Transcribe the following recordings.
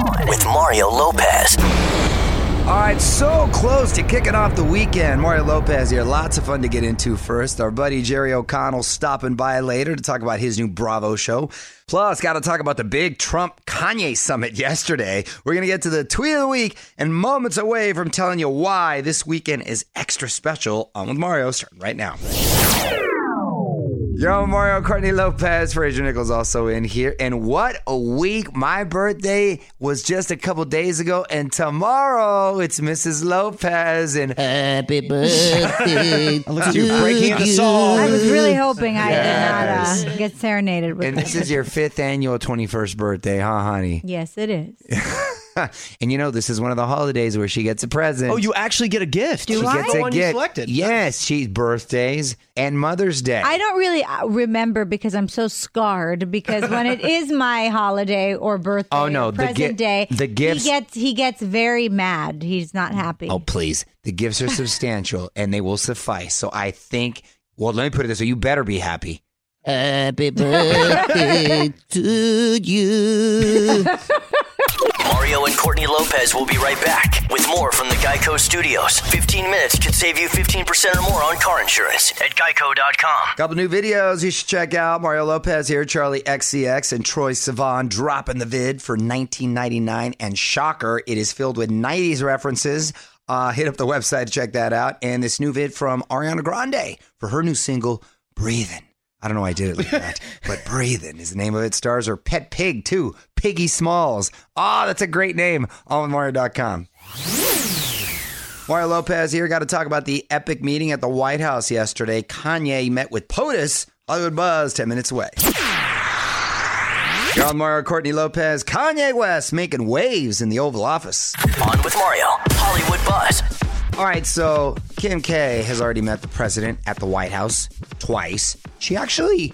On with Mario Lopez. All right, so close to kicking off the weekend. Mario Lopez here. Lots of fun to get into first. Our buddy Jerry O'Connell stopping by later to talk about his new Bravo show. Plus, got to talk about the big Trump Kanye summit yesterday. We're going to get to the tweet of the week and moments away from telling you why this weekend is extra special. On with Mario, starting right now. Yo, Mario Courtney Lopez, Fraser Nichols also in here. And what a week. My birthday was just a couple days ago, and tomorrow it's Mrs. Lopez. And Happy birthday. Look at you breaking into song. I was really hoping I did not uh, get serenaded with and this is your fifth annual 21st birthday, huh, honey? Yes, it is. and you know, this is one of the holidays where she gets a present. Oh, you actually get a gift. Do she I? gets The a one gift. selected. Yes, she's birthdays and Mother's Day. I don't really uh, remember because I'm so scarred. Because when it is my holiday or birthday, Oh, no, or the present gi- day, the gifts- he gets he gets very mad. He's not happy. Oh, please. The gifts are substantial and they will suffice. So I think, well, let me put it this way you better be happy. Happy birthday to you. Mario and Courtney Lopez will be right back with more from the Geico Studios. 15 minutes could save you 15% or more on car insurance at geico.com. Couple new videos you should check out. Mario Lopez here, Charli XCX, and Troye Sivan dropping the vid for 19.99. And shocker, it is filled with 90s references. Uh, hit up the website to check that out. And this new vid from Ariana Grande for her new single, Breathin'. I don't know why I did it like that, but Breathin' is the name of it. Stars her pet pig, too, Piggy Smalls. Ah, that's a great name. OnWithMario.com. Mario Lopez here. Got to talk about the epic meeting at the White House yesterday. Kanye met with POTUS, Hollywood Buzz, 10 minutes away. You're on Mario Courtney Lopez. Kanye West making waves in the Oval Office. On with Mario, Hollywood Buzz. All right, so Kim K has already met the president at the White House twice. She actually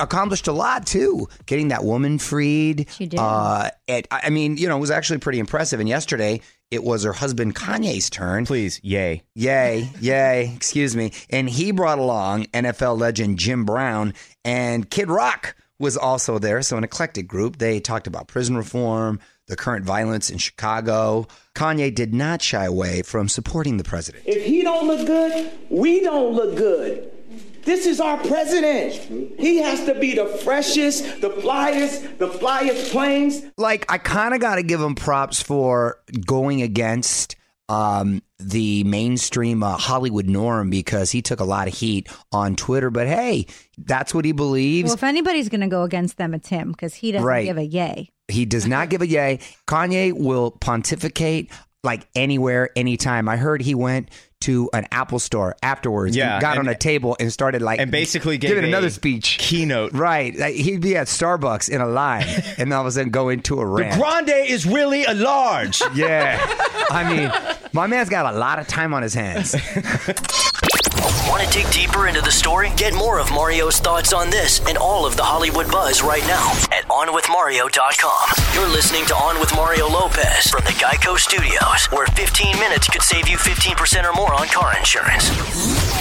accomplished a lot too, getting that woman freed. She did. Uh, and, I I mean, you know, it was actually pretty impressive. And yesterday, it was her husband Kanye's turn. Please, yay. Yay, yay, excuse me. And he brought along NFL legend Jim Brown and Kid Rock was also there. So, an eclectic group. They talked about prison reform, the current violence in Chicago. Kanye did not shy away from supporting the president. If he don't look good, we don't look good. This is our president. He has to be the freshest, the flyest, the flyest planes. Like, I kind of got to give him props for going against um, the mainstream uh, Hollywood norm because he took a lot of heat on Twitter. But hey, that's what he believes. well, if anybody's going to go against them, it's him because he doesn't Right. give a yay. He does not give a yay. Kanye will pontificate like anywhere, anytime. I heard he went to an Apple store afterwards Yeah, and got and- on a table and started like And basically gave giving a another speech. keynote. Right. Like, he'd be at Starbucks in a line and all of a sudden go into a rant. Grande is really a large. yeah. I mean, my man's got a lot of time on his hands. Want to dig deeper into the story? Get more of Mario's thoughts on this and all of the Hollywood buzz right now at OnWithMario.com. You're listening to On with Mario Lopez from the Geico Studios, where 15 minutes could save you 15% or more on car insurance.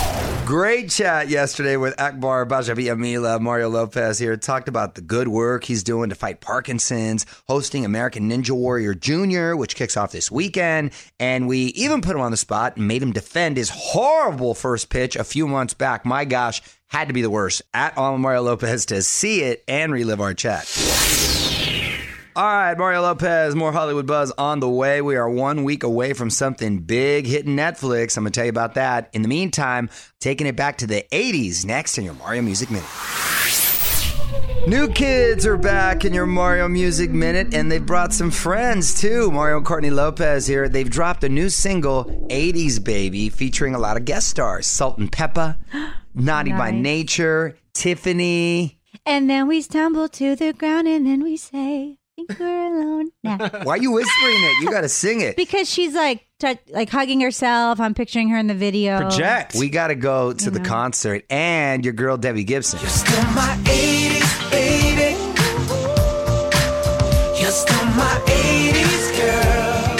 Great chat yesterday with Akbar Gbajabiamila. Mario Lopez here talked about the good work he's doing to fight Parkinson's, hosting American Ninja Warrior Jr., which kicks off this weekend. And we even put him on the spot and made him defend his horrible first pitch a few months back. My gosh, had to be the worst. At on Mario Lopez to see it and relive our chat. All right, Mario Lopez, more Hollywood buzz on the way. We are one week away from something big hitting Netflix. I'm going to tell you about that. In the meantime, taking it back to the 80s next in your Mario Music Minute. New kids are back in your Mario Music Minute, and they've brought some friends too. Mario and Courtney Lopez here. They've dropped a new single, 80s Baby, featuring a lot of guest stars Salt and Pepa, Naughty by Nature, Tiffany. And then we stumble to the ground and then we say, think we're alone now. Why are you whispering it? You got to sing it. because she's like, tou- like hugging herself. I'm picturing her in the video. Project. We got to go to the concert and your girl Debbie Gibson. Still my 80s, baby. You're still my 80s girl.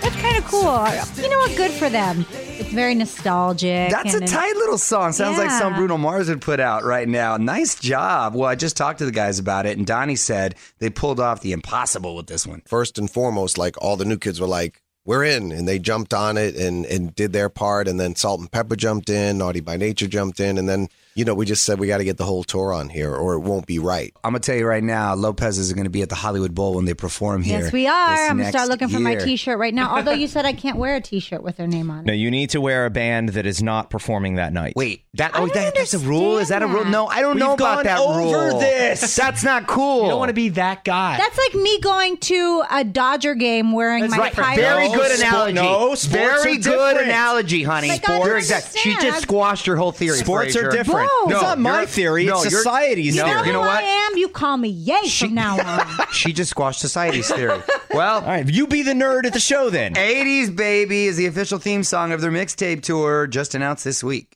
That's kind of cool. You know what? Good for them. It's very nostalgic. That's a tight little song. Sounds like some Bruno Mars would put out right now. Nice job. Well, I just talked to the guys about it, and Donnie said they pulled off the impossible with this one. First and foremost, like all the new kids were like, we're in. And they jumped on it and, and did their part. And then Salt and Pepa jumped in, Naughty by Nature jumped in. And then, you know, we just said we got to get the whole tour on here or it won't be right. I'm gonna tell you right now, Lopez is going to be at the Hollywood Bowl when they perform here. Yes, we are. I'm gonna start looking for my. T-shirt right now. Although you said I can't wear a T-shirt with their name on it. No, you need to wear a band that is not performing that night. Wait, that I oh that, that's a rule? Is that a rule? No, I don't We've know about gone that over rule. this. That's not cool. You don't want to be that guy. That's like me going to a Dodger game wearing That's my right. pirate. Very No, good analogy. no, sports Very are good different. analogy, honey. Like, I don't You're exact. She just squashed your whole theory. Sports are Fraser. different. Whoa. It's not my theory. no, it's you're- society's You No, know theory. you know who what? I am? You call me Yay from now on. She just squashed society's theory. Well, All right, you be the nerd at the show then. 80s Baby is the official theme song of their mixtape tour just announced this week.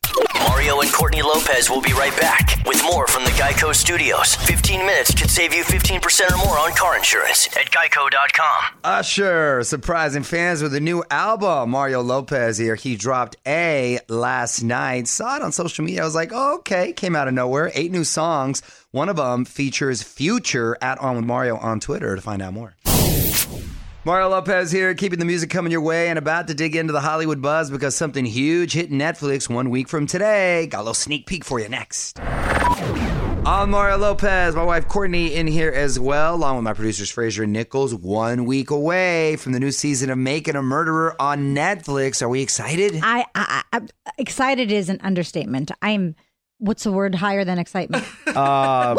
Mario and Courtney Lopez will be right back with more from the Geico Studios. 15 minutes could save you 15% or more on car insurance at geico.com. Usher surprising fans with a new album. Mario Lopez here. He dropped A last night. Saw it on social media. I was like, oh, okay. Came out of nowhere. Eight new songs. One of them features Future at On with Mario on Twitter to find out more. Mario Lopez here, keeping the music coming your way and about to dig into the Hollywood buzz because something huge hit Netflix one week from today. Got a little sneak peek for you next. I'm Mario Lopez, my wife Courtney in here as well, along with my producers Fraser and Nichols. One week away from the new season of Making a Murderer on Netflix. Are we excited? I, I, I excited is an understatement. I'm what's the word higher than excitement? Uh,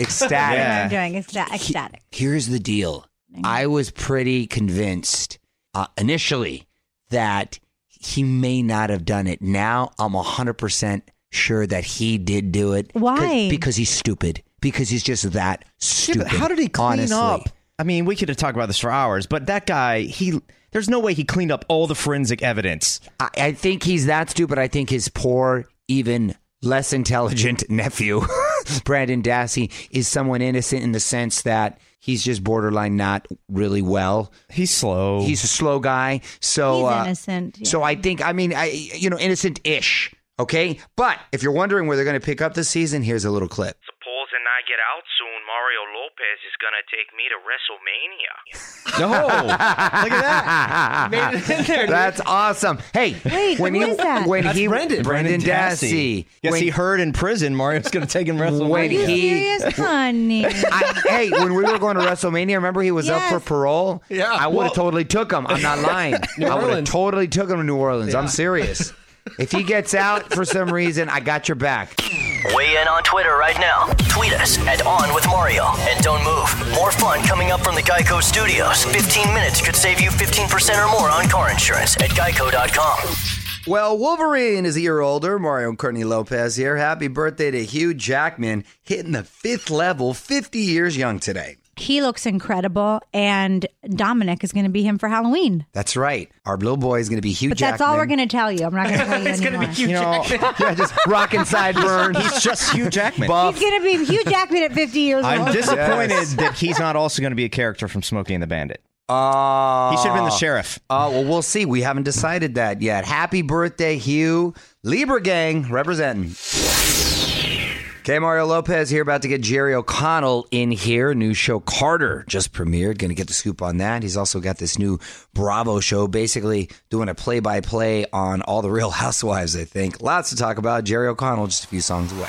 Ecstatic. Yeah. I'm doing ecsta- ecstatic. Here's the deal. I was pretty convinced uh, initially that he may not have done it. Now I'm 100% sure that he did do it. Why? Because he's stupid. Because he's just that yeah, stupid. but how did he clean honestly. up? I mean, we could have talked about this for hours, but that guy, he there's no way he cleaned up all the forensic evidence. I, I think he's that stupid. I think his poor, even less intelligent nephew, Brendan Dassey, is someone innocent in the sense that he's just borderline not really well. He's slow. He's a slow guy. So He's uh, innocent. yeah. So I think, I mean, I you know, innocent-ish. Okay, but if you're wondering where they're going to pick up this season, here's a little clip. Supposing I get out soon, Mario Lopez is gonna take me to WrestleMania. no, look at that. Made it in there, dude. That's awesome. Hey, Wait, when who he is that? when That's he Brendan. Brendan Dassey. Yes, when, he heard in prison Mario's going to take him wrestle. When Are you he- serious, honey? I, hey, when we were going to WrestleMania, remember he was up for parole? Yeah. I would have Well- totally took him. I'm not lying. New I would have totally took him to New Orleans. I'm serious. If he gets out for some reason, I got your back. Weigh in on Twitter right now. Tweet us at On With Mario. And don't move. More fun coming up from the Geico Studios. 15 minutes could save you 15% or more on car insurance at geico.com. Well, Wolverine is a year older. Mario and Courtney Lopez here. Happy birthday to Hugh Jackman, hitting the fifth level, 50 years young today. He looks incredible, and Dominic is going to be him for Halloween. That's right. Our little boy is going to be Hugh But Jackman. that's all we're going to tell you. I'm not going to tell you it's going to be Hugh You know, Jackman. yeah, just rocking sideburns. he's just Hugh Jackman. buff. He's going to be Hugh Jackman at 50 years old. I'm disappointed that he's not also going to be a character from Smokey and the Bandit. Uh, He should have been the sheriff. Oh, well, we'll see. We haven't decided that yet. Happy birthday, Hugh. Libra Gang representing. Okay, Mario Lopez here, about to get Jerry O'Connell in here. New show Carter just premiered. Going to get the scoop on that. He's also got this new Bravo show, basically doing a play by play on all the real housewives, I think. Lots to talk about. Jerry O'Connell, just a few songs away.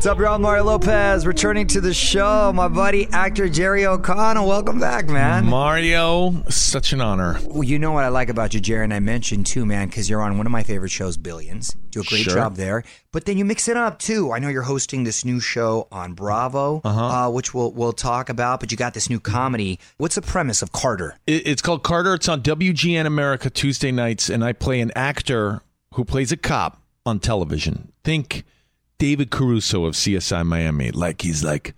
What's up, y'all? Mario Lopez returning to the show. My buddy, actor Jerry O'Connell. Welcome back, man. Mario, such an honor. Well, you know what I like about you, Jerry, and I mentioned too, man, because you're on one of my favorite shows, Billions. Do a great Sure. job there. But then you mix it up too. I know you're hosting this new show on Bravo, uh which we'll we'll talk about. But you got this new comedy. What's the premise of Carter? It- It's called Carter. It's on WGN America Tuesday nights, and I play an actor who plays a cop on television. Think David Caruso of CSI Miami. Like he's like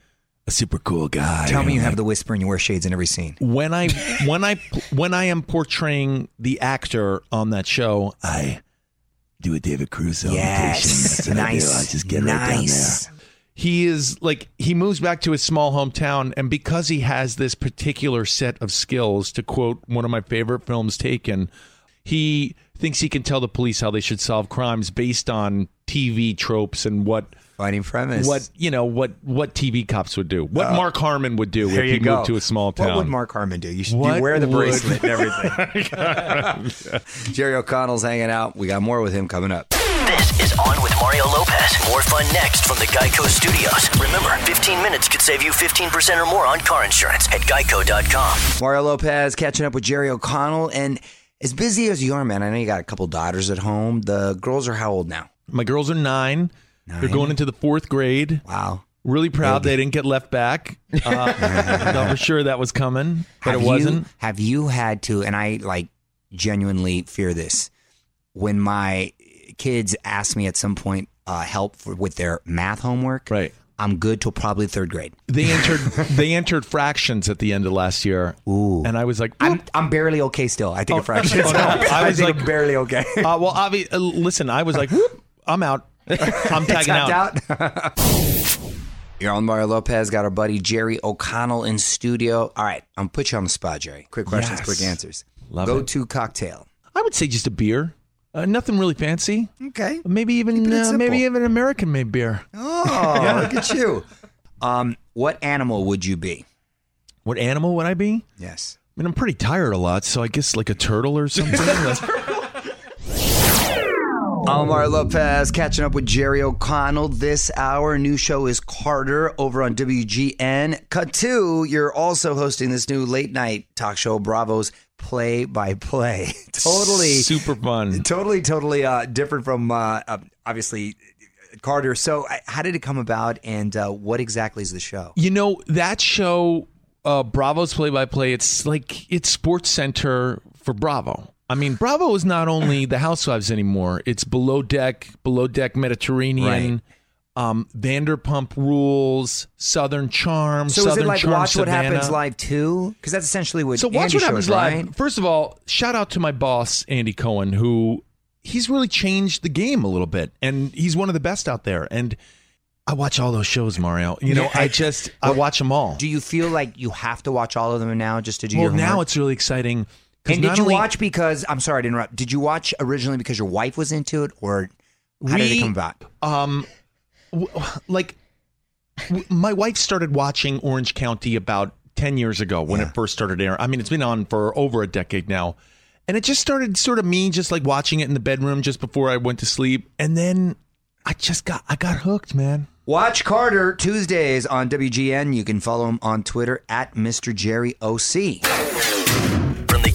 a super cool guy. Tell me you have the whisper and you wear shades in every scene. when I when I when I am portraying the actor on that show, I do a David Caruso imitation. That's what I nice, I just get right down there. nice. he is like he moves back to his small hometown and because he has this particular set of skills to quote one of my favorite films taken he thinks he can tell the police how they should solve crimes based on TV tropes and what Fighting premise. what you know what what TV cops would do, what Uh, Mark Harmon would do There if he go. moved to a small town. What would Mark Harmon do? You should What you wear the would- bracelet and everything. Jerry O'Connell's hanging out. We got more with him coming up. This is On with Mario Lopez. More fun next from the Geico Studios. Remember, 15 minutes could save you 15% or more on car insurance at geico.com. Mario Lopez catching up with Jerry O'Connell. And as busy as you are, man, I know you got a couple daughters at home. The girls are how old now? My girls are nine. They're going into the fourth grade. Wow. Really proud they didn't get left back. Uh, thought for sure that was coming, but have it wasn't. You, have you had to, and I like genuinely fear this, when my kids ask me at some point uh, help for, with their math homework, Right. I'm good till probably third grade. They entered they entered fractions at the end of last year. Ooh. And I was like, I'm I'm barely okay still. I think a fraction. oh, no. I was think like- I'm barely okay. uh, well, obvi- uh, listen, I was like, whoop, I'm out. I'm tagging out. Out. You're on Mario Lopez. Got our buddy Jerry O'Connell in studio. All right, I'm gonna put you on the spot, Jerry. Quick questions, Yes. quick answers. Love Go it. to cocktail. I would say just a beer. Uh, nothing really fancy. Okay. Maybe even uh, maybe even American made beer. Oh, look at you. Um, what animal would you be? What animal would I be? Yes. I mean, I'm pretty tired a lot, so I guess like a turtle or something. Omar Lopez catching up with Jerry O'Connell this hour. New show is Carter over on WGN. Cut two, you're also hosting this new late night talk show, Bravo's Play by Play. Totally super fun. totally, totally uh, different from uh, uh, obviously Carter. So, uh, how did it come about, and uh, what exactly is the show? You know that show, uh, Bravo's play by play. It's like it's Sports Center for Bravo. I mean, Bravo is not only the Housewives anymore. It's Below Deck, Below Deck Mediterranean, um, Vanderpump Rules, Southern Charm. So, Southern is it like Charm Watch What Happens Live too? Because that's essentially what So watch Andy what happens shows, live. right? First of all, shout out to my boss Andy Cohen, who he's really changed the game a little bit, and he's one of the best out there. And I watch all those shows, Mario. You know, I just I watch them all. Do you feel like you have to watch all of them now just to do well, now it's really exciting. And did you only- watch because I'm sorry to interrupt. Did you watch originally because your wife was into it, or how did it come about? Um, w- like w- my wife started watching Orange County about ten years ago when it first started airing. I mean, it's been on for over a decade now, and it just started sort of me just like watching it in the bedroom just before I went to sleep, and then I just got I got hooked, man. Watch Carter Tuesdays on WGN. You can follow him on Twitter at Mr. Jerry OC.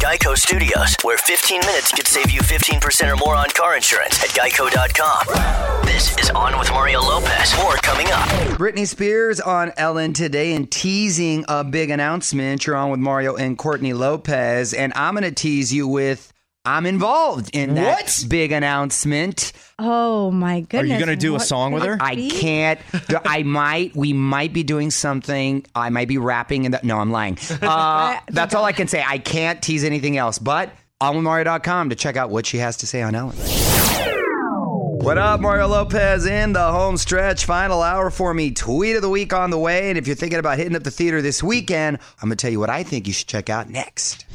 Geico Studios, where 15 minutes could save you 15% or more on car insurance at geico.com. This is On with Mario Lopez. More coming up. Britney Spears on Ellen today and teasing a big announcement. You're on with Mario and Courtney Lopez, and I'm going to tease you with I'm involved in that What? big announcement. Oh my goodness! Are you gonna do a song with her? I can't. I might. We might be doing something. I might be rapping. In the, no, I'm lying. Uh, that's all I can say. I can't tease anything else. But onwithmario.com to check out what she has to say on Ellen. What up, Mario Lopez in the home stretch, final hour for me. Tweet of the week on the way. And if you're thinking about hitting up the theater this weekend, I'm going to tell you what I think you should check out next.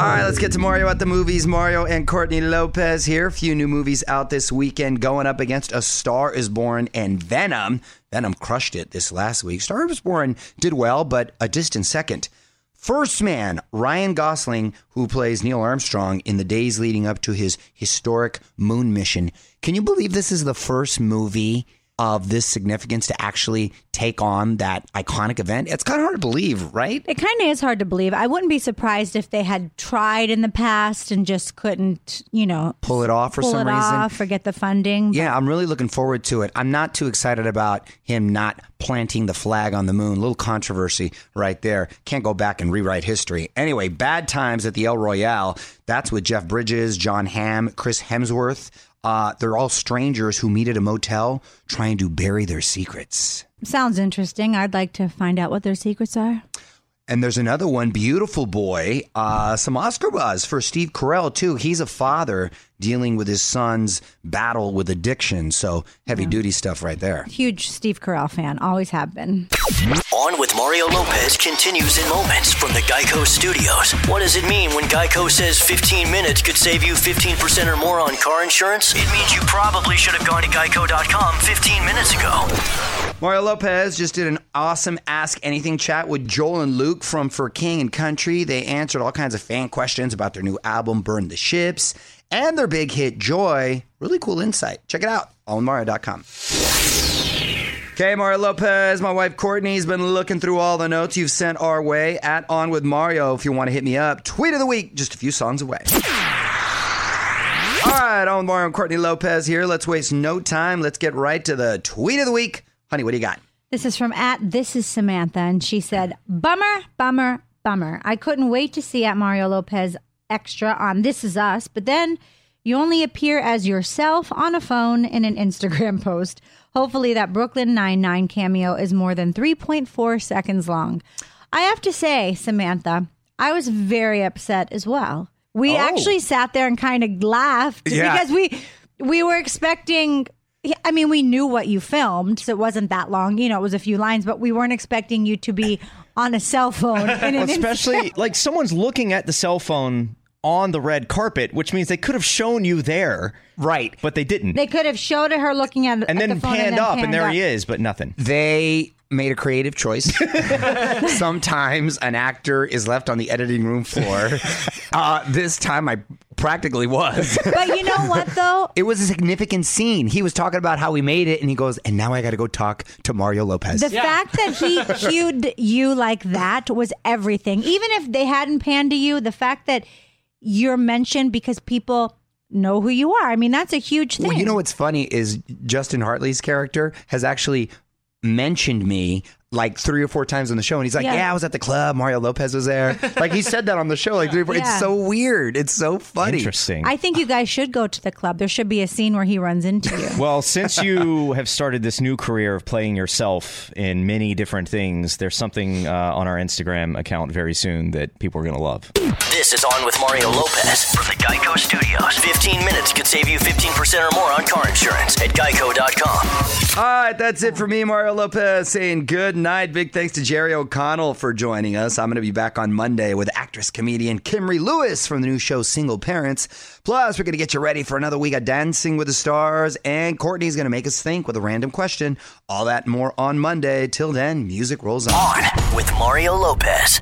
All right, let's get to Mario at the movies. Mario and Courtney Lopez here. A few new movies out this weekend going up against A Star is Born and Venom. Venom crushed it this last week. Star is Born did well, but a distant second. First Man, Ryan Gosling, who plays Neil Armstrong in the days leading up to his historic moon mission. Can you believe this is the first movie of this significance to actually take on that iconic event? It's kind of hard to believe, right? It kind of is hard to believe. I wouldn't be surprised if they had tried in the past and just couldn't, you know, Pull it off for pull some it reason. off or get the funding. Yeah, I'm really looking forward to it. I'm not too excited about him not planting the flag on the moon. little controversy right there. Can't go back and rewrite history. Anyway, Bad Times at the El Royale. That's with Jeff Bridges, Jon Hamm, Chris Hemsworth. Uh, they're all strangers who meet at a motel trying to bury their secrets. Sounds interesting. I'd like to find out what their secrets are. And there's another one, Beautiful Boy. Uh, some Oscar buzz for Steve Carell, too. He's a father dealing with his son's battle with addiction. So heavy duty stuff right there. Huge Steve Carell fan, always have been. On with Mario Lopez continues in moments from the Geico Studios. What does it mean when Geico says 15 minutes could save you 15% or more on car insurance? It means you probably should have gone to geico.com 15 minutes ago. Mario Lopez just did an awesome Ask Anything chat with Joel and Luke from For King and Country. They answered all kinds of fan questions about their new album, Burn the Ships, and their big hit, Joy. Really cool insight. Check it out on Mario.com. Okay, Mario Lopez, my wife Courtney's been looking through all the notes you've sent our way at On With Mario. If you want to hit me up, tweet of the week, just a few songs away. All right, On With Mario and Courtney Lopez here. Let's waste no time. Let's get right to the tweet of the week. Honey, what do you got? This is from at This is Samantha, and she said, Bummer, bummer, bummer. I couldn't wait to see at Mario Lopez extra on This Is Us, but then you only appear as yourself on a phone in an Instagram post. Hopefully, that Brooklyn Nine-Nine cameo is more than 3.4 seconds long. I have to say, Samantha, I was very upset as well. We Oh. actually sat there and kind of laughed Yeah. because we we were expecting I mean, we knew what you filmed, so it wasn't that long. You know, it was a few lines, but we weren't expecting you to be on a cell phone. Well, especially like someone's looking at the cell phone on the red carpet, which means they could have shown you there, right? But they didn't. They could have showed her looking at and at then the phone panned and then up, panned and there up. he is, but nothing. They made a creative choice. Sometimes an actor is left on the editing room floor. Uh, this time I practically was. But you know what, though? It was a significant scene. He was talking about how he made it, and he goes, "And now I got to go talk to Mario Lopez." The fact that he cued you like that was everything. Even if they hadn't panned to you, the fact that you're mentioned because people know who you are. I mean, that's a huge thing. Well, you know what's funny is Justin Hartley's character has actually mentioned me like three or four times on the show, and he's like, Yeah. "Yeah, I was at the club. Mario Lopez was there." like he said that on the show like three or four. Yeah. It's so weird. It's so funny. Interesting. I think you guys should go to the club. There should be a scene where he runs into you. Well, since you have started this new career of playing yourself in many different things, there's something uh, on our Instagram account very soon that people are going to love. This is On with Mario Lopez from the Geico Studios. 15 minutes could save you 15% or more on car insurance at geico.com. All right, that's it for me, Mario Lopez, saying good night. Big thanks to Jerry O'Connell for joining us. I'm going to be back on Monday with actress comedian Kimrie Lewis from the new show Single Parents. Plus, we're going to get you ready for another week of Dancing with the Stars, and Courtney's going to make us think with a random question. All that more on Monday. Till then, music rolls on. On with Mario Lopez.